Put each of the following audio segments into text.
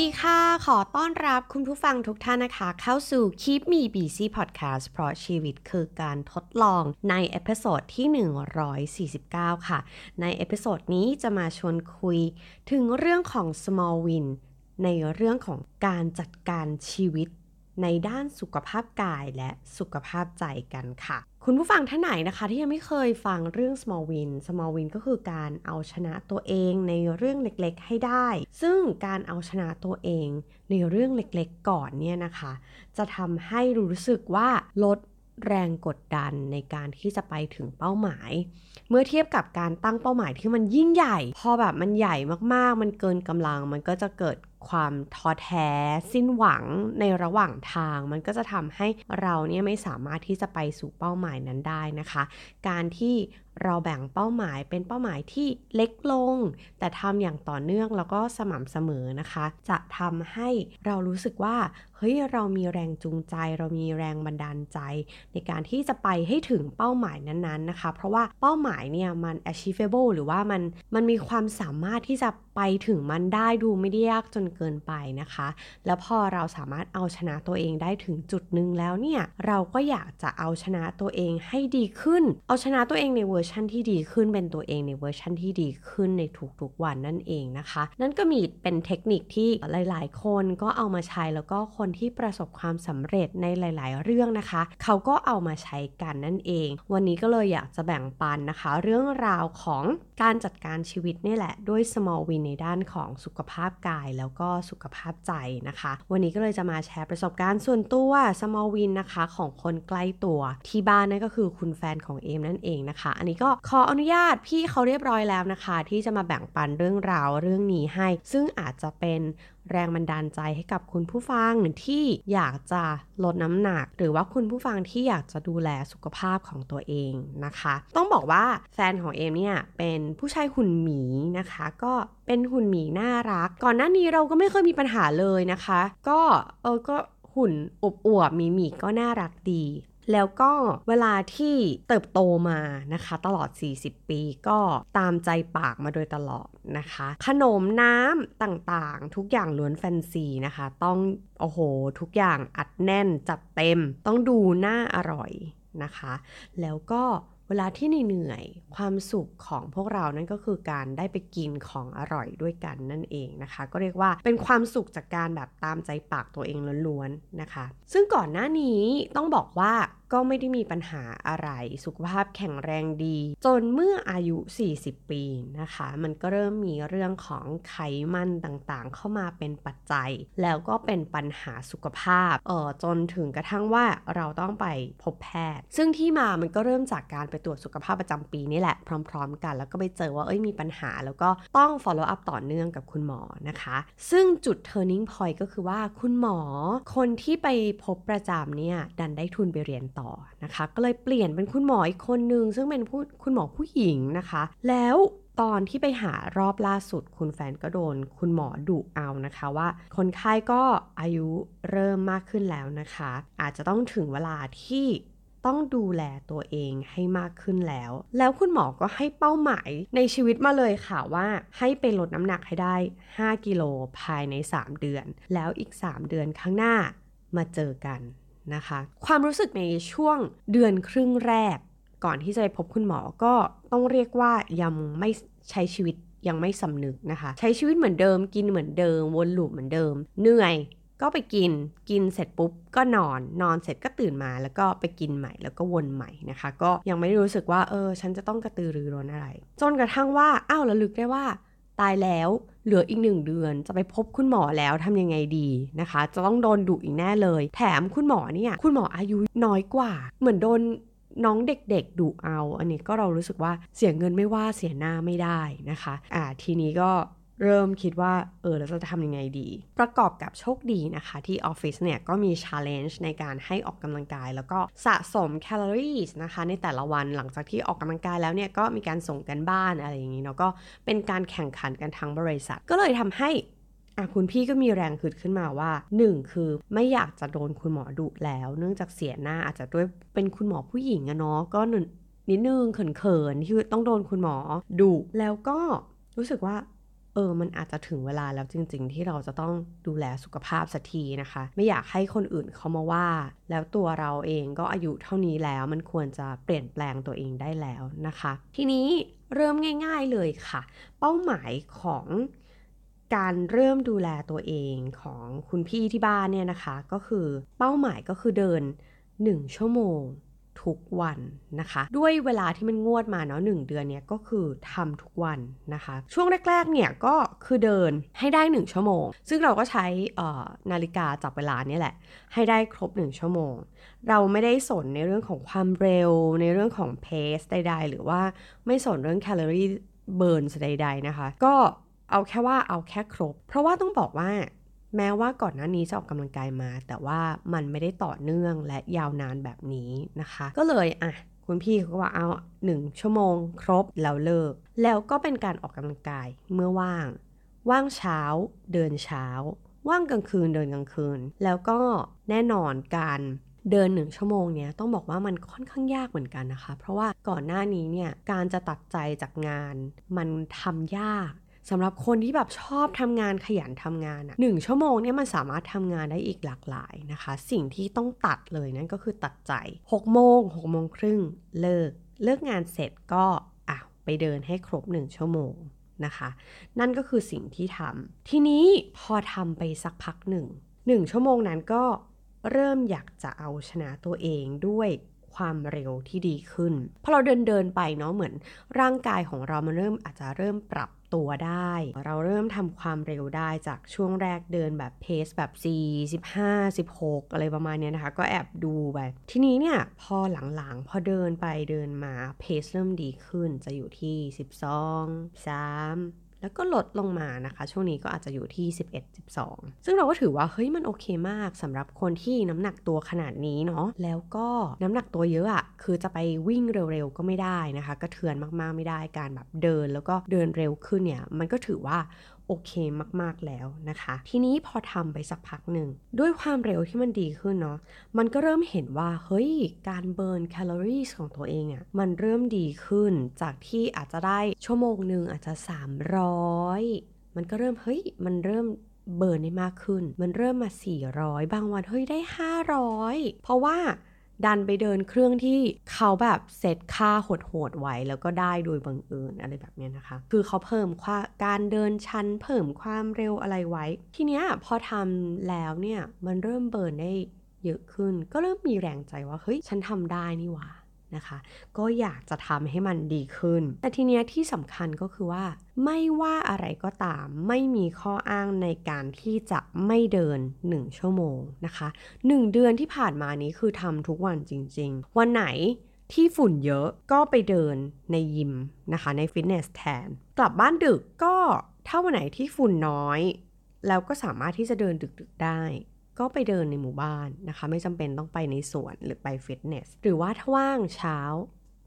ดีค่ะ ขอต้อนรับคุณผู้ฟังทุกท่านนะคะ เข้าสู่ Keep Me Busy Podcast เพราะชีวิตคือการทดลองใน episode ที่ 149 ค่ะ ใน episode นี้จะมาชวนคุยถึงเรื่องของ small win ในเรื่องของการจัดการชีวิตในด้านสุขภาพกายและสุขภาพใจกันค่ะ คุณผู้ฟังท่านไหนนะคะ ที่ยังไม่เคยฟังเรื่อง small win small win ก็คือการเอาชนะตัวเองในเรื่องเล็กๆ ให้ได้ ซึ่งการเอาชนะตัวเองในเรื่องเล็กๆ ก่อนเนี่ยนะคะ จะทำให้รู้สึกว่าลดแรงกดดันในการที่จะไปถึงเป้าหมาย เมื่อเทียบกับการตั้งเป้าหมายที่มันยิ่งใหญ่ พอแบบมันใหญ่มากๆ มันเกินกำลัง มันก็จะเกิดความท้อแท้สิ้นหวังในระหว่างทาง มันก็จะทำให้เราเนี่ยไม่สามารถที่จะไปสู่เป้าหมายนั้นได้นะคะ การที่เราแบ่งเป้าหมายเป็นเป้าหมายที่เล็กลง แต่ทำอย่างต่อเนื่องแล้วก็สม่ำเสมอนะคะ จะทำให้เรารู้สึกว่าเฮ้ยเรามีแรงจูงใจ เรามีแรงบันดาลใจ ในการที่จะไปให้ถึงเป้าหมายนั้นๆนะคะ เพราะว่าเป้าหมายเนี่ยมัน achievable หรือว่ามันมันมีความสามารถที่จะไปถึงมันได้ดูไม่ได้ยากจนเกินไปนะคะ แล้วพอเราสามารถเอาชนะตัวเองได้ถึงจุดหนึ่งแล้วเนี่ย เราก็อยากจะเอาชนะตัวเองให้ดีขึ้น เอาชนะตัวเองในเวอร์ชั่นที่ดีขึ้นเป็นตัวเองในเวอร์ชั่นที่ดีขึ้นในทุกๆวันนั่นเองนะคะ นั่นก็มีเป็นเทคนิคที่หลาย ๆ คนก็เอามาใช้แล้วก็คนที่ประสบความสำเร็จในหลาย ๆ เรื่องนะคะ เขาก็เอามาใช้กันนั่นเอง วันนี้ก็เลยอยากจะแบ่งปันนะคะ เรื่องราวของการจัดการชีวิตนี่แหละด้วย small win ในด้านของสุขภาพกายแล้วก็สุขภาพใจนะคะ วันนี้ก็เลยจะมาแชร์ประสบการณ์ส่วนตัว small win นะคะของคนใกล้ตัวที่บ้านนั่นก็คือคุณแฟนของเอมนั่นเองนะคะ อันนี้ก็ขออนุญาตพี่เขาเรียบร้อยแล้วนะคะ ที่จะมาแบ่งปันเรื่องราวเรื่องนี้ให้ ซึ่งอาจจะเป็น แรงบันดาลใจให้กับคุณผู้ฟังที่อยากจะลดน้ำหนัก หรือว่าคุณผู้ฟังที่อยากจะดูแลสุขภาพของตัวเองนะคะ ต้องบอกว่าแฟนของเอมเนี่ยเป็นผู้ชายหุ่นหมีนะคะ ก็เป็นหุ่นหมีน่ารัก ก่อนหน้านี้เราก็ไม่เคยมีปัญหาเลยนะคะ ก็เออก็หุ่นอบอวบมีหมีก็น่ารักดี แล้วก็เวลาที่เติบโตมานะคะ ตลอด 40 ปีก็ตามใจปากมาโดยตลอดนะคะ ขนมน้ำต่างๆ ทุกอย่างล้วนแฟนซีนะคะ ต้องโอ้โห ทุกอย่างอัดแน่นจัดเต็ม ต้องดูน่าอร่อยนะคะ แล้วก็ เวลาที่เหนื่อยความสุขของพวกเรานั่นก็คือการได้ไปกินของอร่อยด้วยกันนั่นเองนะคะ ก็เรียกว่าเป็นความสุขจากการแบบตามใจปากตัวเองล้วนๆนะคะ ซึ่งก่อนหน้านี้ต้องบอกว่าก็ไม่ได้มีปัญหาอะไร สุขภาพแข็งแรงดี จนเมื่ออายุ 40 ปีนะคะ มันก็เริ่มมีเรื่องของไขมันต่างๆ เข้ามาเป็นปัจจัย แล้วก็เป็นปัญหาสุขภาพเออจนถึงกระทั่งว่าเราต้องไปพบแพทย์ ซึ่งที่มามันก็เริ่มจากการไปตรวจสุขภาพประจำปีนี่แหละพร้อม ๆ กัน แล้วก็ไปเจอว่าเอ้ยมีปัญหา แล้วก็ต้อง follow up ต่อเนื่องกับคุณหมอนะคะ ซึ่งจุด turning point ก็คือว่าคุณหมอคนที่ไปพบประจำเนี่ยดันได้ทุนไปเรียนต่อนะคะ ก็เลยเปลี่ยนเป็นคุณหมออีกคนนึง ซึ่งเป็นผู้คุณหมอผู้หญิงนะคะ แล้วตอนที่ไปหารอบล่าสุด คุณแฟนก็โดน คุณหมอดุเอานะคะว่า คนไข้ก็อายุเริ่มมากขึ้นแล้วนะคะ อาจจะต้องถึงเวลาที่ต้องดูแลตัวเองให้มากขึ้นแล้ว แล้วคุณหมอก็ให้เป้าหมายในชีวิตมาเลยค่ะว่าให้ไปลดน้ำหนักให้ได้ 5 กิโลภายใน 3 เดือน แล้วอีก 3 เดือนข้างหน้ามาเจอกัน นะคะ ความรู้สึกในช่วงเดือนครึ่งแรก ก่อนที่จะไปพบคุณหมอก็ต้องเรียกว่ายังไม่ใช้ชีวิตยังไม่สำนึกนะคะ ใช้ชีวิตเหมือนเดิม กินเหมือนเดิม วนลูปเหมือนเดิม เหนื่อยก็ไปกินกินเสร็จปุ๊บก็นอนนอนเสร็จก็ตื่นมาแล้วก็ไปกินใหม่แล้วก็วนใหม่นะคะ ก็ยังไม่รู้สึกว่าเออ ฉันจะต้องกระตือรือร้นอะไร จนกระทั่งว่าอ้าวระลึกได้ว่า ตายแล้วเหลืออีกหนึ่งเดือน จะไปพบคุณหมอแล้วทำยังไงดีนะคะ จะต้องโดนดุอีกแน่เลย แถมคุณหมอเนี่ยคุณหมออายุน้อยกว่า เหมือนโดนน้องเด็กๆดุเอา อันนี้ก็เรารู้สึกว่าเสียเงินไม่ว่าเสียหน้าไม่ได้นะคะ อ่าทีนี้ก็ เริ่มคิดว่า เออเราจะทำยังไงดี ประกอบกับโชคดีนะคะ ที่ออฟฟิศเนี่ยก็มี challenge ในการให้ออกกำลังกาย แล้วก็สะสมแคลอรี่นะคะในแต่ละวันหลังจากที่ออกกำลังกายแล้วเนี่ยก็มีการส่งการบ้านอะไรอย่างนี้เนาะก็เป็นการแข่งขันกันทั้งบริษัท ก็เลยทำให้อะคุณพี่ก็มีแรงขึ้นขึ้นมาว่า 1 คือไม่อยากจะโดนคุณหมอดุแล้ว เนื่องจากเสียหน้าอาจจะด้วยเป็นคุณหมอผู้หญิงอะเนาะก็นิดนึงเขินๆที่ต้องโดนคุณหมอดุแล้วก็รู้สึกว่า เออ มันอาจจะถึงเวลาแล้วจริง ๆ ที่เราจะต้องดูแลสุขภาพสักทีนะคะ ไม่อยากให้คนอื่นเขามาว่า แล้วตัวเราเองก็อายุเท่านี้แล้ว มันควรจะเปลี่ยนแปลงตัวเองได้แล้วนะคะ ทีนี้เริ่มง่าย ๆเลยค่ะ เป้าหมายของการเริ่มดูแลตัวเองของคุณพี่ที่บ้านเนี่ยนะคะ ก็คือเป้าหมายก็คือเดิน 1 ชั่วโมง ทุกวันนะคะ ด้วยเวลาที่มันงวดมาเนาะหเดือนเนี้ยก็คือทำทุกวันนะคะ ช่วงแรกๆเนี่ยก็คือเดินให้ได้ 1 ชั่วโมง ซึ่งเราก็ใช้นาฬิกาจับเวลาเนี่ยแหละ ให้ได้ครบ 1 ชั่วโมง เราไม่ได้สนในเรื่องของความเร็ว ในเรื่องของเพสใดๆ หรือว่าไม่สนเรื่องแคลอรี่เบิร์นใดๆนะคะ ก็เอาแค่ว่าเอาแค่ครบ เพราะว่าต้องบอกว่า แม้ว่าก่อนหน้านี้จะออกกำลังกายมา แต่ว่ามันไม่ได้ต่อเนื่องและยาวนานแบบนี้นะคะ ก็เลยอะคุณพี่เขาก็ว่าเอาหนึ่งชั่วโมงครบแล้วเลิก แล้วก็เป็นการออกกำลังกายเมื่อว่าง ว่างเช้า เดินเช้า ว่างกลางคืนเดินกลางคืน แล้วก็แน่นอนการเดินหนึ่งชั่วโมงเนี้ยต้องบอกว่ามันค่อนข้างยากเหมือนกันนะคะ เพราะว่าก่อนหน้านี้เนี่ยการจะตัดใจจากงาน มันทำยาก สำหรับคนที่แบบชอบทำงานขยันทำงานอะหนึ่งชั่วโมงเนี่ยมันสามารถทำงานได้อีกหลากหลายนะคะ สิ่งที่ต้องตัดเลยนั่นก็คือตัดใจ6โมง6โมงครึ่งเลิก เลิกงานเสร็จก็อะไปเดินให้ครบ 1 ชั่วโมงนะคะ นั่นก็คือสิ่งที่ทำทีนี้พอทำไปสักพักหนึ่งหนึ่งชั่วโมงนั้นก็เริ่มอยากจะเอาชนะตัวเองด้วยความเร็วที่ดีขึ้นพอเราเดินเดินไปเนาะเหมือนร่างกายของเรามันเริ่มอาจจะเริ่มปรับ ตัวได้ เราเริ่มทำความเร็วได้จากช่วงแรกเดินแบบเพสแบบ 4 15 16 อะไรประมาณนี้นะคะ ก็แอบดูไป ทีนี้เนี่ยพอหลังๆ พอเดินไปเดินมาเพสเริ่มดีขึ้นจะอยู่ที่ 12 3 แล้วก็ลดลงมานะคะ ช่วงนี้ก็อาจจะอยู่ที่ 11 12 ซึ่งเราก็ถือว่าเฮ้ยมันโอเคมากสำหรับคนที่น้ำหนักตัวขนาดนี้เนาะแล้วก็น้ำหนักตัวเยอะอะคือจะไปวิ่งเร็วๆก็ไม่ได้นะคะ กระเทือนมากๆไม่ได้การแบบเดิน แล้วก็เดินเร็วขึ้นเนี่ยมันก็ถือว่า โอเคมากๆแล้วนะคะ ทีนี้พอทำไปสักพักหนึ่ง ด้วยความเร็วที่มันดีขึ้นเนาะมันก็เริ่มเห็นว่า เฮ้ย การเบิร์นแคลอรี่ของตัวเองอะ่ะมันเริ่มดีขึ้นจากที่อาจจะได้ชั่วโมงหนึ่งอาจจะ 300 มันก็เริ่ม เฮ้ย มันเริ่มเบิร์นได้มากขึ้น มันเริ่มมา 400 บางวันเฮ้ยได้ 500 เพราะว่า ดันไปเดินเครื่องที่เขาแบบเซตค่าโหดๆไว้แล้วก็ได้โดยบังเอิญอะไรแบบนี้นะคะ คือเขาเพิ่มาการเดินชันเพิ่มความเร็วอะไรไว้ ทีเนี้ยพอทำแล้วเนี่ยมันเริ่มเบิร์นได้เยอะขึ้น ก็เริ่มมีแรงใจว่าเฮ้ยฉันทำได้นี่หว่า นะคะ ก็อยากจะทำให้มันดีขึ้น แต่ทีเนี้ยที่สำคัญก็คือว่า ไม่ว่าอะไรก็ตามไม่มีข้ออ้างในการที่จะไม่เดิน 1 ชั่วโมงนะคะ 1 เดือนที่ผ่านมานี้คือทำทุกวันจริง ๆ วันไหนที่ฝุ่นเยอะก็ไปเดินในยิมนะคะ ในฟิตเนสแทน กลับบ้านดึกก็ถ้าวันไหนที่ฝุ่นน้อย แล้วก็สามารถที่จะเดินดึกๆได้ ก็ไปเดินในหมู่บ้านนะคะ ไม่จำเป็นต้องไปในสวนหรือไปฟิตเนส หรือว่าถ้าว่างเช้า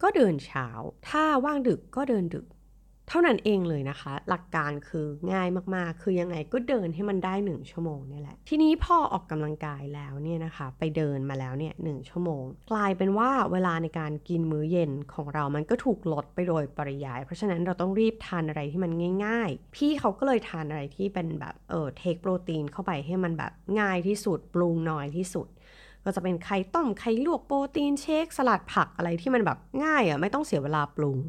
ก็เดินเช้า ถ้าว่างดึกก็เดินดึก เท่านั้นเองเลยนะคะ หลักการคือง่ายมากๆ คือยังไงก็เดินให้มันได้ 1 ชั่วโมงนี่แหละ ทีนี้พอออกกำลังกายแล้วเนี่ยนะคะ ไปเดินมาแล้วเนี่ยหชั่วโมง กลายเป็นว่าเวลาในการกินมื้อเย็นของเรามันก็ถูกลดไปโดยปริยาย เพราะฉะนั้นเราต้องรีบทานอะไรที่มันง่าย ๆ พี่เขาก็เลยทานอะไรที่เป็นแบบเออเทคโปรตีนเข้าไปให้มันแบบง่ายที่สุดปรุงน้อยที่สุดก็จะเป็นไข่ต้มไข่ลวกโปรตีนเชคสลัดผักอะไรที่มันแบบง่ายอะ่ะไม่ต้องเสียเวลาปรุง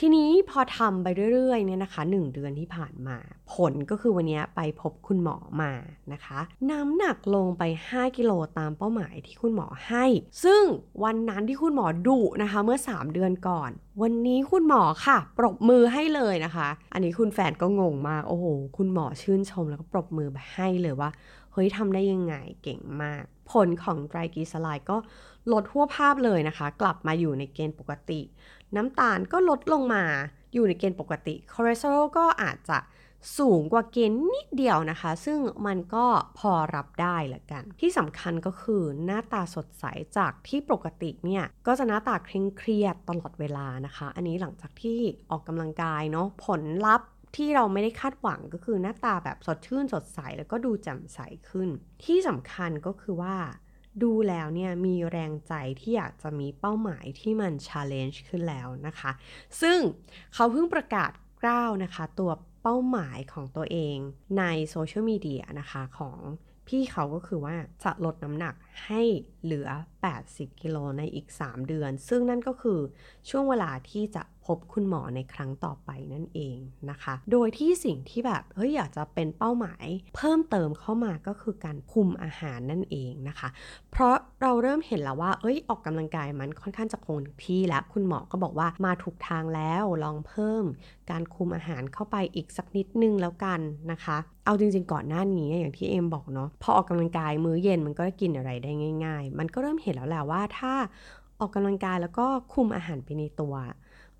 ทีนี้พอทำไปเรื่อยๆเนี่ยนะคะ 1 เดือนที่ผ่านมา ผลก็คือวันนี้ไปพบคุณหมอมานะคะ น้ำหนักลงไป 5 กิโลตามเป้าหมายที่คุณหมอให้ ซึ่งวันนั้นที่คุณหมอดุนะคะเมื่อ 3 เดือนก่อน วันนี้คุณหมอค่ะ ปรบมือให้เลยนะคะ อันนี้คุณแฟนก็งงมากโอ้โหคุณหมอชื่นชมแล้วก็ปรบมือไปให้เลยว่าเฮ้ยทำได้ยังไงเก่งมาก ผลของไตรกีสไลด์ก็ลดทั่วภาพเลยนะคะ กลับมาอยู่ในเกณฑ์ปกติ น้ำตาลก็ลดลงมาอยู่ในเกณฑ์ปกติคอเลสเตอรอลก็อาจจะสูงกว่าเกณฑ์นิดเดียวนะคะ ซึ่งมันก็พอรับได้ละกัน ที่สำคัญก็คือหน้าตาสดใสจากที่ปกติเนี่ย ก็จะหน้าตาเคร่งเครียดตลอดเวลานะคะ อันนี้หลังจากที่ออกกำลังกายเนาะผลลัพธ์ที่เราไม่ได้คาดหวังก็คือหน้าตาแบบสดชื่นสดใสแล้วก็ดูแจ่มใสขึ้น ที่สำคัญก็คือว่า ดูแล้วเนี่ยมีแรงใจที่อยากจะมีเป้าหมายที่มัน challenge ขึ้นแล้วนะคะ ซึ่งเขาเพิ่งประกาศกร้าวนะคะ ตัวเป้าหมายของตัวเองในโซเชียลมีเดียนะคะของ พี่เขาก็คือว่าจะลดน้ำหนักให้เหลือ 80 กิโลในอีก 3 เดือน ซึ่งนั่นก็คือช่วงเวลาที่จะพบคุณหมอในครั้งต่อไปนั่นเองนะคะ โดยที่สิ่งที่แบบเฮ้ยอยากจะเป็นเป้าหมาย เพิ่มเติมเข้ามาก็คือการคุมอาหารนั่นเองนะคะ เพราะ เราเริ่มเห็นแล้วว่า เอ้ยออกกำลังกายมันค่อนข้างจะคงที่แล้ว คุณหมอก็บอกว่ามาถูกทางแล้วลองเพิ่ม การคุมอาหารเข้าไปอีกสักนิดนึงแล้วกันนะคะ เอาจริง ๆ ก่อนหน้านี้อย่างที่เอ็มบอกเนาะพอออกกำลังกายมื้อเย็นมันก็กินอะไรได้ง่าย ๆ มันก็เริ่มเห็นแล้วแหละว่าถ้าออกกำลังกายแล้วก็คุมอาหารไปในตัว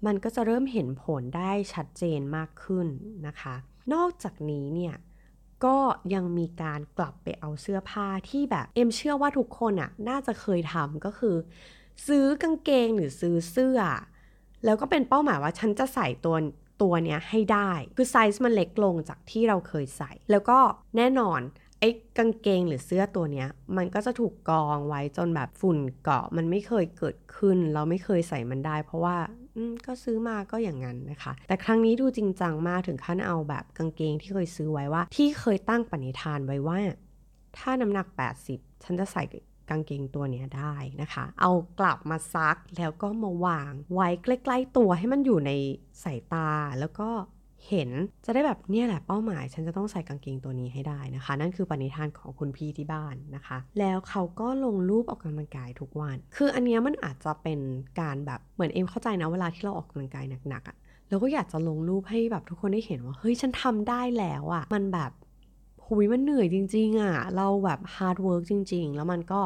มันก็จะเริ่มเห็นผลได้ชัดเจนมากขึ้นนะคะ นอกจากนี้เนี่ย ก็ยังมีการกลับไปเอาเสื้อผ้าที่แบบเอ็มเชื่อว่าทุกคนอะ่ะน่าจะเคยทำก็คือ ซื้อกางเกงหรือซื้อเสื้อ แล้วก็เป็นเป้าหมายว่าฉันจะใส่ตัวตัวเนี้ยให้ได้ คือไซส์มันเล็กลงจากที่เราเคยใส่ แล้วก็แน่นอนไอ้กางเกงหรือเสื้อตัวเนี้ย มันก็จะถูกกองไว้จนแบบฝุ่นเกาะมันไม่เคยเกิดขึ้น เราไม่เคยใส่มันได้ เพราะว่า ก็ซื้อมาก็อย่างนั้นนะคะ แต่ครั้งนี้ดูจริงจังมากถึงขั้นเอาแบบกางเกงที่เคยซื้อไว้ว่า ที่เคยตั้งปณิธานไว้ว่า ถ้าน้ำหนัก 80 ฉันจะใส่กางเกงตัวนี้ได้นะคะ เอากลับมาซักแล้วก็มาวางไว้ใกล้ ๆ ตัวให้มันอยู่ในสายตาแล้วก็ เห็นจะได้แบบเนี่ยแหละเป้าหมาย ฉันจะต้องใส่กางเกงตัวนี้ให้ได้นะคะ นั่นคือปณิธานของคุณพี่ที่บ้านนะคะ แล้วเขาก็ลงรูปออกกำลังกายทุกวัน คืออันนี้มันอาจจะเป็นการแบบเหมือนเอ็มเข้าใจนะเวลาที่เราออกกำลังกายหนักๆอะ่ะเราก็อยากจะลงรูปให้แบบทุกคนได้เห็นว่าเฮ้ยฉันทำได้แล้วอะ่ะมันแบบหุยมันเหนื่อยจริงๆอะ่ะเราแบบ hard work จริง ๆ แล้วมันก็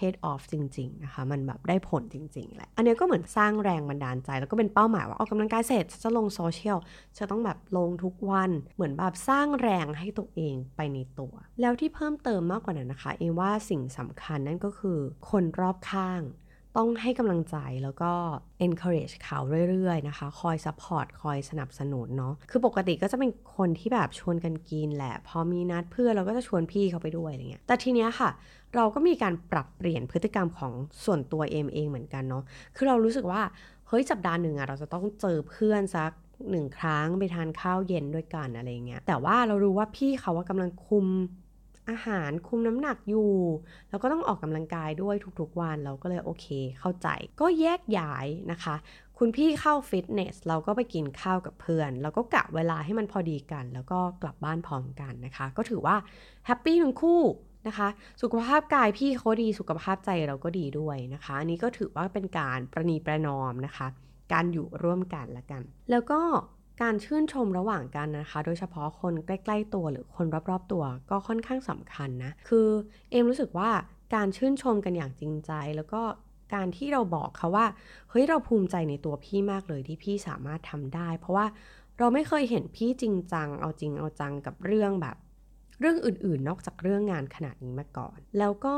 paid off จริงๆนะคะมันแบบได้ผลจริงๆแหละอันนี้ก็เหมือนสร้างแรงบันดาลใจ แล้วก็เป็นเป้าหมายว่าออกกำลังกายเสร็จจะลงโซเชียลจะต้องแบบลงทุกวันเหมือนแบบสร้างแรงให้ตัวเองไปในตัว แล้วที่เพิ่มเติมมากกว่านั้นนะคะ เอว่าสิ่งสำคัญนั่นก็คือคนรอบข้าง ต้องให้กำลังใจแล้วก็ encourage เขาเรื่อยๆนะคะ คอย support คอยสนับสนุนเนาะ คือปกติก็จะเป็นคนที่แบบชวนกันกินแหละ พอมีนัดเพื่อนเราก็จะชวนพี่เขาไปด้วยอะไรเงี้ย แต่ทีเนี้ยค่ะ เราก็มีการปรับเปลี่ยนพฤติกรรมของส่วนตัวเอมเองเหมือนกันเนาะ คือเรารู้สึกว่า เฮ้ยสัปดาห์หนึ่งอะเราจะต้องเจอเพื่อนสักหนึ่งครั้งไปทานข้าวเย็นด้วยกันอะไรเงี้ย แต่ว่าเรารู้ว่าพี่เขาว่ากำลังคุม อาหารคุมน้ำหนักอยู่ แล้วก็ต้องออกกำลังกายด้วยทุกๆวันเราก็เลยโอเค เข้าใจ ก็แยกย้ายนะคะ คุณพี่เข้าฟิตเนสเราก็ไปกินข้าวกับเพื่อน แล้วก็กะเวลาให้มันพอดีกัน แล้วก็กลับบ้านพร้อมกันนะคะ ก็ถือว่าแฮปปี้ทั้งคู่นะคะ สุขภาพกายพี่เขาดีสุขภาพใจเราก็ดีด้วยนะคะอันนี้ก็ถือว่าเป็นการประนีประนอมนะคะ การอยู่ร่วมกันละกัน แล้วก็ การชื่นชมระหว่างกันนะคะ โดยเฉพาะคนใกล้ ๆ ตัวหรือคนรอบๆ ตัวก็ค่อนข้างสำคัญนะ คือเอมรู้สึกว่าการชื่นชมกันอย่างจริงใจ แล้วก็การที่เราบอกเขาว่า เฮ้ยเราภูมิใจในตัวพี่มากเลยที่พี่สามารถทำได้ เพราะว่าเราไม่เคยเห็นพี่จริงจัง เอาจริงเอาจังกับเรื่องแบบ เรื่องอื่นๆ นอกจากเรื่องงานขนาดนี้มาก่อน แล้วก็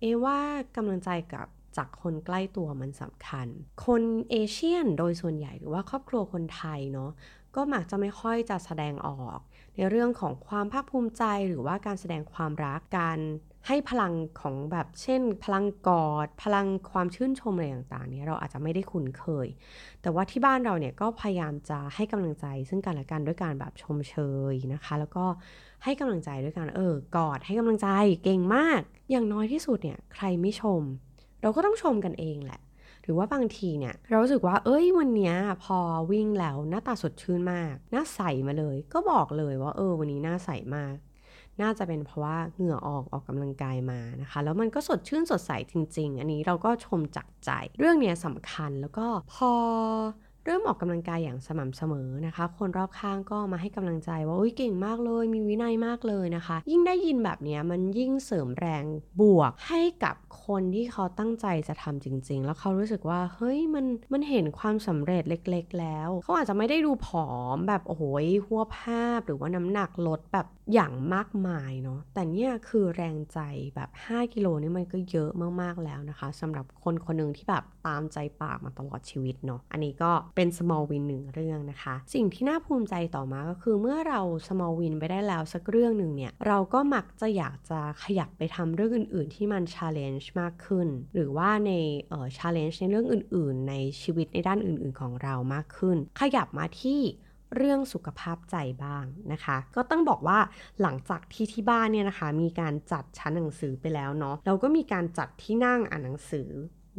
เอว่ากำลังใจกับ จากคนใกล้ตัวมันสำคัญ คนเอเชียนโดยส่วนใหญ่หรือว่าครอบครัวคนไทยเนาะก็มักจะไม่ค่อยจะแสดงออก ในเรื่องของความภาคภูมิใจหรือว่าการแสดงความรักการให้พลังของแบบเช่น พลังกอด พลังความชื่นชมอะไรต่างๆเนี่ยเราอาจจะไม่ได้คุ้นเคย แต่ว่าที่บ้านเราเนี่ยก็พยายามจะให้กำลังใจซึ่งกันและกันด้วยการแบบชมเชยนะคะ แล้วก็ให้กำลังใจด้วยการเออกอดให้กำลังใจเก่งมาก อย่างน้อยที่สุดเนี่ยใครไม่ชม เราก็ต้องชมกันเองแหละ หรือว่าบางทีเนี่ย เรารู้สึกว่า เอ้ยวันนี้พอวิ่งแล้วหน้าตาสดชื่นมาก หน้าใสมาเลย ก็บอกเลยว่าเออวันนี้หน้าใสมาก น่าจะเป็นเพราะว่าเหงื่อออกออกกำลังกายมานะคะ แล้วมันก็สดชื่นสดใสจริง ๆ อันนี้เราก็ชมจากใจ เรื่องเนี้ยสำคัญแล้วก็พอ เริ่มออกกำลังกายอย่างสม่ำเสมอนะคะ คนรอบข้างก็มาให้กำลังใจว่าอุ้ยเก่งมากเลย มีวินัยมากเลยนะคะ ยิ่งได้ยินแบบนี้มันยิ่งเสริมแรงบวกให้กับคนที่เขาตั้งใจจะทำจริง ๆ แล้วเขารู้สึกว่าเฮ้ยมันมันเห็นความสำเร็จเล็ก ๆ แล้ว เขาอาจจะไม่ได้ดูผอมแบบโอ้โหหัวภาพหรือว่าน้ำหนักลดแบบอย่างมากมายเนาะแต่เนี่ยคือแรงใจแบบ 5 กิโลนี่มันก็เยอะมากๆแล้วนะคะสำหรับคนคนหนึ่งที่แบบตามใจปากมาตลอดชีวิตเนาะอันนี้ก็เป็น small win หนึ่งเรื่องนะคะ สิ่งที่น่าภูมิใจต่อมาก็คือเมื่อเรา small win ไปได้แล้วสักเรื่องหนึ่งเนี่ย เราก็มักจะอยากจะขยับไปทำเรื่องอื่น ๆ ที่มัน challenge มากขึ้น หรือว่าในเอ่อ challenge ในเรื่องอื่น ๆ ในชีวิตในด้านอื่น ๆ ของเรามากขึ้น ขยับมาที่เรื่องสุขภาพใจบ้างนะคะ ก็ต้องบอกว่าหลังจากที่ที่บ้านเนี่ยนะคะ มีการจัดชั้นหนังสือไปแล้วเนาะเราก็มีการจัดที่นั่งอ่านหนังสือ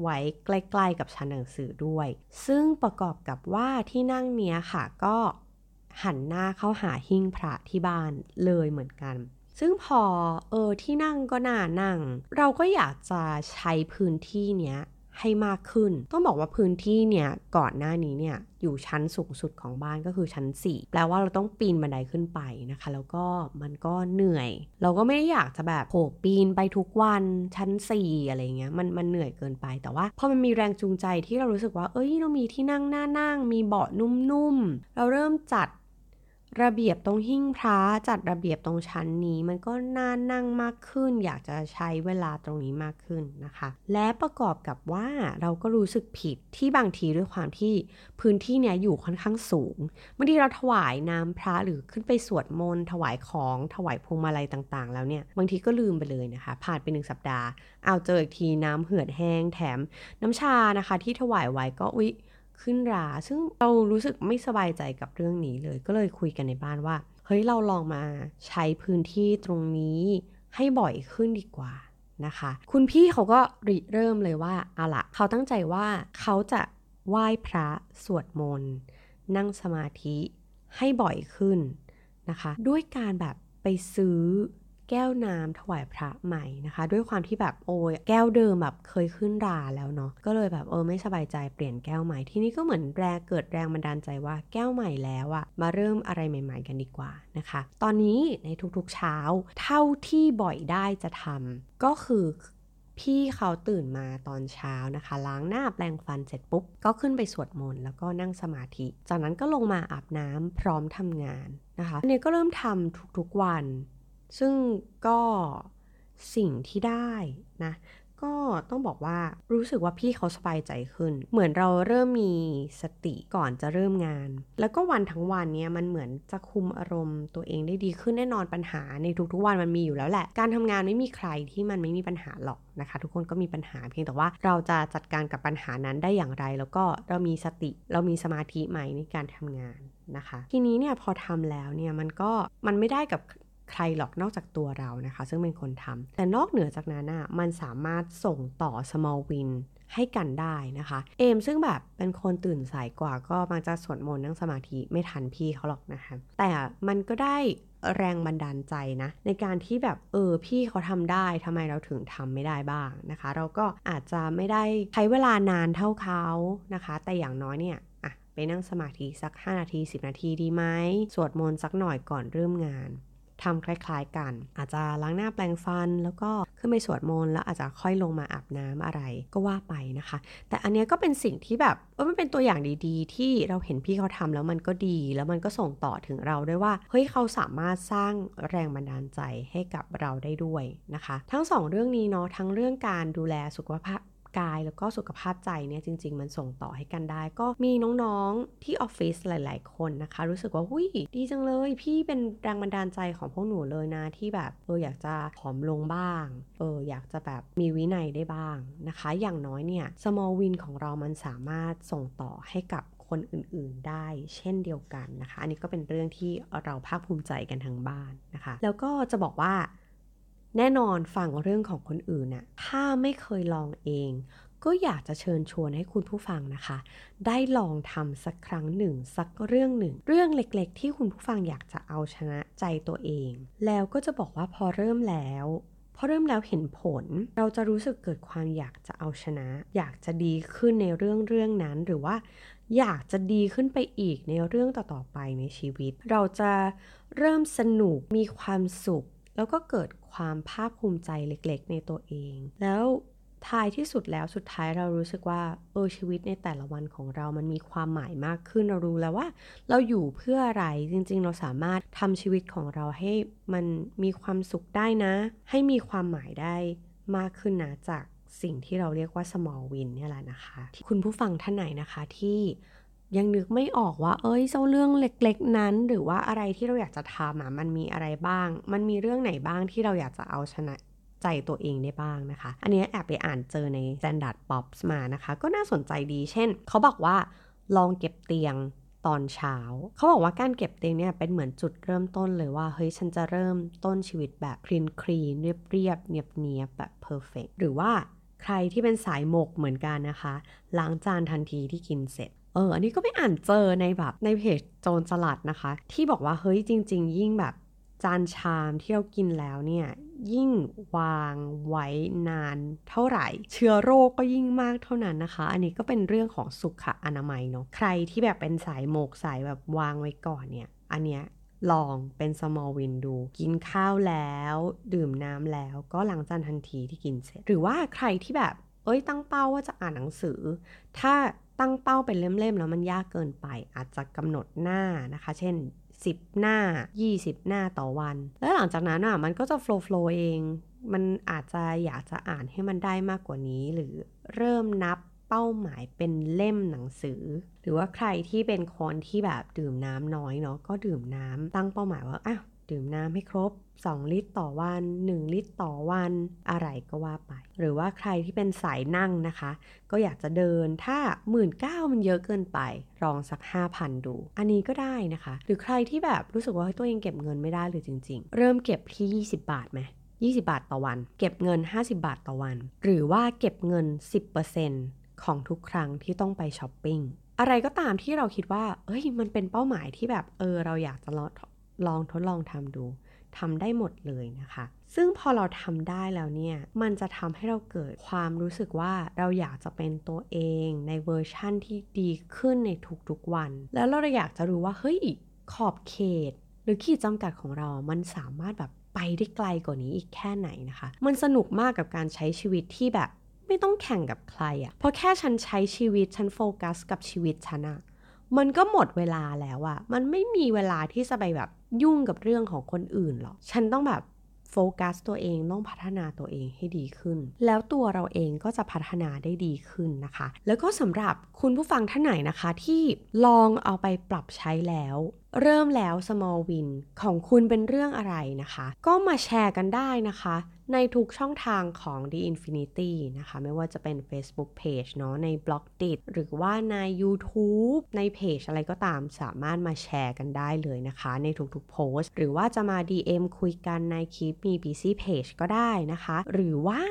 ไว้ใกล้ๆกับชั้นหนังสือด้วย ซึ่งประกอบกับว่าที่นั่งเนี้ยค่ะก็หันหน้าเข้าหาหิ้งพระที่บ้านเลยเหมือนกัน ซึ่งพอเออที่นั่งก็น่านั่ง เราก็อยากจะใช้พื้นที่เนี้ย ให้มากขึ้น ต้องบอกว่าพื้นที่เนี่ยก่อนหน้านี้เนี่ยอยู่ชั้นสูงสุดของบ้านก็คือชั้น 4 แปลว่าเราต้องปีนบันไดขึ้นไปนะคะ แล้วก็มันก็เหนื่อย เราก็ไม่ได้อยากจะแบบโผปีนไปทุกวันชั้น 4 อะไรเงี้ยมันมันเหนื่อยเกินไปแต่ว่าพอมันมีแรงจูงใจที่เรารู้สึกว่าเอ้ยเรามีที่นั่งหน้านั่ง มีเบาะนุ่มๆเราเริ่มจัด ระเบียบตรงหิ้งพระจัดระเบียบตรงชั้นนี้ มันก็น่านั่งมากขึ้น อยากจะใช้เวลาตรงนี้มากขึ้นนะคะ และประกอบกับว่าเราก็รู้สึกผิดที่บางทีด้วยความที่พื้นที่เนี้ยอยู่ค่อนข้างสูงบางทีเราถวายน้ำพระหรือขึ้นไปสวดมนต์ถวายของถวายพวงมาลัยต่างๆ แล้วเนี่ยบางทีก็ลืมไปเลยนะคะ ผ่านไปหนึ่งสัปดาห์เอาเจออีกทีน้ำเหือดแห้งแถมน้ำชานะคะ ที่ถวายไว้ก็อุ๊ย ขึ้นรา ซึ่งเรารู้สึกไม่สบายใจกับเรื่องนี้เลย ก็เลยคุยกันในบ้านว่า เฮ้ยเราลองมาใช้พื้นที่ตรงนี้ให้บ่อยขึ้นดีกว่านะคะ คุณพี่เขาก็ริเริ่มเลยว่าเอาละเขาตั้งใจว่าเขาจะไหว้พระสวดมนต์นั่งสมาธิให้บ่อยขึ้นนะคะ ด้วยการแบบไปซื้อ แก้วน้ำถวายพระใหม่นะคะ ด้วยความที่แบบโอ้ยแก้วเดิมแบบเคยขึ้นราแล้วเนาะก็เลยแบบเออไม่สบายใจเปลี่ยนแก้วใหม่ที่นี้ก็เหมือนแรงเกิดแรงบันดาลใจว่าแก้วใหม่แล้วอะมาเริ่มอะไรใหม่ ๆ กันดีกว่านะคะ ตอนนี้ในทุกๆเช้า เท่าที่บ่อยได้จะทำก็คือพี่เขาตื่นมาตอนเช้านะคะ ล้างหน้าแปรงฟันเสร็จปุ๊บ ก็ขึ้นไปสวดมนต์แล้วก็นั่งสมาธิ จากนั้นก็ลงมาอาบน้ำพร้อมทำงานนะคะอันนี้ก็เริ่มทำทุกๆวัน ซึ่งก็สิ่งที่ได้นะก็ต้องบอกว่ารู้สึกว่าพี่เขาสบายใจขึ้น เหมือนเราเริ่มมีสติก่อนจะเริ่มงาน แล้วก็วันทั้งวันเนี้ยมันเหมือนจะคุมอารมณ์ตัวเองได้ดีขึ้นแน่นอนปัญหาในทุกๆวันมันมีอยู่แล้วแหละ การทำงานไม่มีใครที่มันไม่มีปัญหาหรอกนะคะ ทุกคนก็มีปัญหาเพียงแต่ว่าเราจะจัดการกับปัญหานั้นได้อย่างไร แล้วก็เรามีสติเรามีสมาธิไหมในการทำงานนะคะ ทีนี้เนี่ยพอทำแล้วเนี่ยมันก็มันไม่ได้กับ ใครหรอกนอกจากตัวเรานะคะ ซึ่งเป็นคนทำแต่นอกเหนือจากนั้นอะมันสามารถส่งต่อ small win ให้กันได้นะคะ เอมซึ่งแบบเป็นคนตื่นสายกว่าก็มักจะสวดมนต์นั่งสมาธิไม่ทันพี่เขาหรอกนะคะ แต่มันก็ได้แรงบันดาลใจนะ ในการที่แบบเออพี่เขาทำได้ทำไมเราถึงทำไม่ได้บ้างนะคะ เราก็อาจจะไม่ได้ใช้เวลานานเท่าเขานะคะ แต่อย่างน้อยเนี่ยไปนั่งสมาธิสัก 5 นาที 10 นาทีดีไหมสวดมนต์สักหน่อยก่อนเริ่มงาน ทำคล้ายๆกัน อาจจะล้างหน้าแปรงฟัน แล้วก็ขึ้นไปสวดมนต์แล้วอาจจะค่อยลงมาอาบน้ำอะไรก็ว่าไปนะคะ แต่อันนี้ก็เป็นสิ่งที่แบบเออมันเป็นตัวอย่างดีๆ ที่เราเห็นพี่เขาทำแล้วมันก็ดี แล้วมันก็ส่งต่อถึงเราด้วยว่าเฮ้ยเขาสามารถสร้างแรงบันดาลใจให้กับเราได้ด้วยนะคะ ทั้งสองเรื่องนี้เนาะทั้งเรื่องการดูแลสุขภาพ กายแล้วก็สุขภาพใจเนี่ยจริง ๆ มันส่งต่อให้กันได้ ก็มีน้องๆที่ออฟฟิศหลาย ๆ คนนะคะ รู้สึกว่าหุยดีจังเลย พี่เป็นแรงบันดาลใจของพวกหนูเลยนะที่แบบเอออยากจะผอมลงบ้างเอออยากจะแบบมีวินัยได้บ้างนะคะ อย่างน้อยเนี่ย small win ของเรามันสามารถส่งต่อให้กับคนอื่นๆได้เช่นเดียวกันนะคะ อันนี้ก็เป็นเรื่องที่เราภาคภูมิใจกันทั้งบ้านนะคะ แล้วก็จะบอกว่า แน่นอนฟังเรื่องของคนอื่นน่ะถ้าไม่เคยลองเอง ก็อยากจะเชิญชวนให้คุณผู้ฟังนะคะ ได้ลองทำสักครั้งหนึ่ง สักเรื่องหนึ่ง เรื่องเล็กๆ ที่คุณผู้ฟังอยากจะเอาชนะใจตัวเอง แล้วก็จะบอกว่าพอเริ่มแล้วพอเริ่มแล้วเห็นผล เราจะรู้สึกเกิดความอยากจะเอาชนะ อยากจะดีขึ้นในเรื่องเรื่องนั้น หรือว่า อยากจะดีขึ้นไปอีกในเรื่องต่อๆไปในชีวิต เราจะเริ่มสนุกมีความสุข แล้วก็เกิดความภาคภูมิใจเล็กๆ ในตัวเอง แล้วท้ายที่สุดแล้วสุดท้ายเรารู้สึกว่าเออชีวิตในแต่ละวันของเรามันมีความหมายมากขึ้นเรารู้แล้วว่า เราอยู่เพื่ออะไรจริง ๆ เราสามารถทำชีวิตของเราให้มันมีความสุขได้นะ ให้มีความหมายได้มากขึ้นนะจากสิ่งที่เราเรียกว่า small win เนี่ยแหละนะคะ คุณผู้ฟังท่านไหนนะคะที่ ยังนึกไม่ออกว่า เอ้ยเจ้าเรื่องเล็กๆ นั้น หรือว่าอะไรที่เราอยากจะทำอะมันมีอะไรบ้าง มันมีเรื่องไหนบ้างที่เราอยากจะเอาชนะใจตัวเองได้บ้างนะคะ อันนี้แอบไปอ่านเจอใน Standard Pops มานะคะ ก็น่าสนใจดี เช่น เขาบอกว่าลองเก็บเตียงตอนเช้า เขาบอกว่าการเก็บเตียงเนี่ยเป็นเหมือนจุดเริ่มต้นเลยว่า เฮ้ย ฉันจะเริ่มต้นชีวิตแบบคลีนคลีนเรียบเรียบเนียบเนียบแบบเพอร์เฟกหรือว่าใครที่เป็นสายหมกเหมือนกันนะคะ ล้างจานทันทีที่กินเสร็จ เออ อันนี้ก็ไม่อ่านเจอในแบบในเพจโจรสลัดนะคะ ที่บอกว่าเฮ้ยจริง ๆ ยิ่งแบบจานชามที่เรากินแล้วเนี่ย ยิ่งวางไว้นานเท่าไหร่ เชื้อโรคก็ยิ่งมากเท่านั้นนะคะ อันนี้ก็เป็นเรื่องของสุขอนามัยเนาะใครที่แบบเป็นสายโมกสายแบบวางไว้ก่อนเนี่ย อันเนี้ยลองเป็น small win ดู กินข้าวแล้ว ดื่มน้ำแล้วก็ล้างจานทันทีที่กินเสร็จ หรือว่าใครที่แบบ เอ้ยตั้งเป้าว่าจะอ่านหนังสือ ถ้าตั้งเป้าเป็นเล่มๆแล้วมันยากเกินไป อาจจะกำหนดหน้านะคะ เช่น 10 หน้า 20 หน้าต่อวัน แล้วหลังจากนั้นอะมันก็จะโฟล์ฟล์เอง มันอาจจะอยากจะอ่านให้มันได้มากกว่านี้ หรือเริ่มนับเป้าหมายเป็นเล่มหนังสือ หรือว่าใครที่เป็นคนที่แบบดื่มน้ำน้อยเนาะก็ดื่มน้ำตั้งเป้าหมายว่าอ้าว ดื่มน้ำให้ครบ 2 ลิตรต่อวัน 1 ลิตรต่อวันอะไรก็ว่าไป หรือว่าใครที่เป็นสายนั่งนะคะ ก็อยากจะเดินถ้า 1 9ื่นมันเยอะเกินไปลองสัก 5,000 ดู อันนี้ก็ได้นะคะ หรือใครที่แบบรู้สึกว่าตัวเองเก็บเงินไม่ได้หรือจริง ๆ เริ่มเก็บที่ 20 บาทไหม20 บาทต่อวัน เก็บเงิน 50 บาทต่อวัน หรือว่าเก็บเงิน 10%ของทุกครั้งที่ต้องไปช้อปปิ้งอะไรก็ตามที่เราคิดว่า เอ้ย มันเป็นเป้าหมายที่แบบ เออ เราอยากจะลอง ลองทดลองทำดูทำได้หมดเลยนะคะ ซึ่งพอเราทำได้แล้วเนี่ย มันจะทำให้เราเกิดความรู้สึกว่าเราอยากจะเป็นตัวเองในเวอร์ชั่นที่ดีขึ้นในทุกๆวัน แล้วเราอยากจะรู้ว่าเฮ้ยขอบเขต หรือขีดจำกัดของเรา มันสามารถแบบไปได้ไกลกว่านี้อีกแค่ไหนนะคะ มันสนุกมากกับการใช้ชีวิตที่แบบไม่ต้องแข่งกับใครอะเพราะแค่ฉันใช้ชีวิตฉันโฟกัสกับชีวิตฉันอะ มันก็หมดเวลาแล้วอะมันไม่มีเวลาที่จะไปแบบยุ่งกับเรื่องของคนอื่นหรอก ฉันต้องแบบโฟกัสตัวเองต้องพัฒนาตัวเองให้ดีขึ้น แล้วตัวเราเองก็จะพัฒนาได้ดีขึ้นนะคะ แล้วก็สำหรับคุณผู้ฟังท่านไหนนะคะ ที่ลองเอาไปปรับใช้แล้วเริ่มแล้ว small win ของคุณเป็นเรื่องอะไรนะคะ ก็มาแชร์กันได้นะคะ ในทุกช่องทางของ The Infinity นะคะ ไม่ว่าจะเป็น Facebook Page เนาะใน b l o g d i t หรือว่าใน YouTube ในเพจอะไรก็ตามสามารถมาแชร์กันได้เลยนะคะ ในทุกๆโพสต์หรือว่าจะมา DM คุยกันในคลิปมี BC Page ก็ได้นะคะ หรือว่า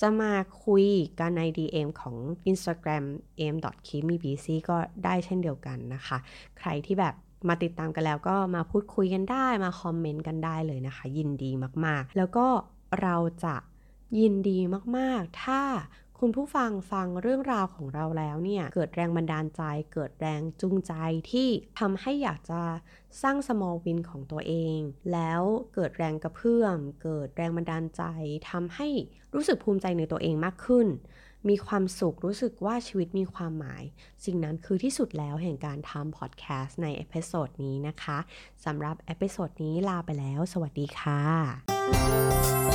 จะมาคุยกันใน DM ของ Instagram m k i m i b c ก็ได้เช่นเดียวกันนะคะ ใครที่แบบ มาติดตามกันแล้วก็มาพูดคุยกันได้มาคอมเมนต์กันได้เลยนะคะ ยินดีมากๆ แล้วก็เราจะยินดีมากๆ ถ้าคุณผู้ฟังฟังเรื่องราวของเราแล้วเนี่ย เกิดแรงบันดาลใจ เกิดแรงจูงใจที่ทำให้อยากจะสร้าง small win ของตัวเอง แล้วเกิดแรงกระเพื่อม เกิดแรงบันดาลใจทำให้รู้สึกภูมิใจในตัวเองมากขึ้น มีความสุขรู้สึกว่าชีวิตมีความหมาย สิ่งนั้นคือที่สุดแล้วแห่งการทำพอดแคสต์ในเอพิโซดนี้นะคะสำหรับเอพิโซดนี้ลาไปแล้ว สวัสดีค่ะ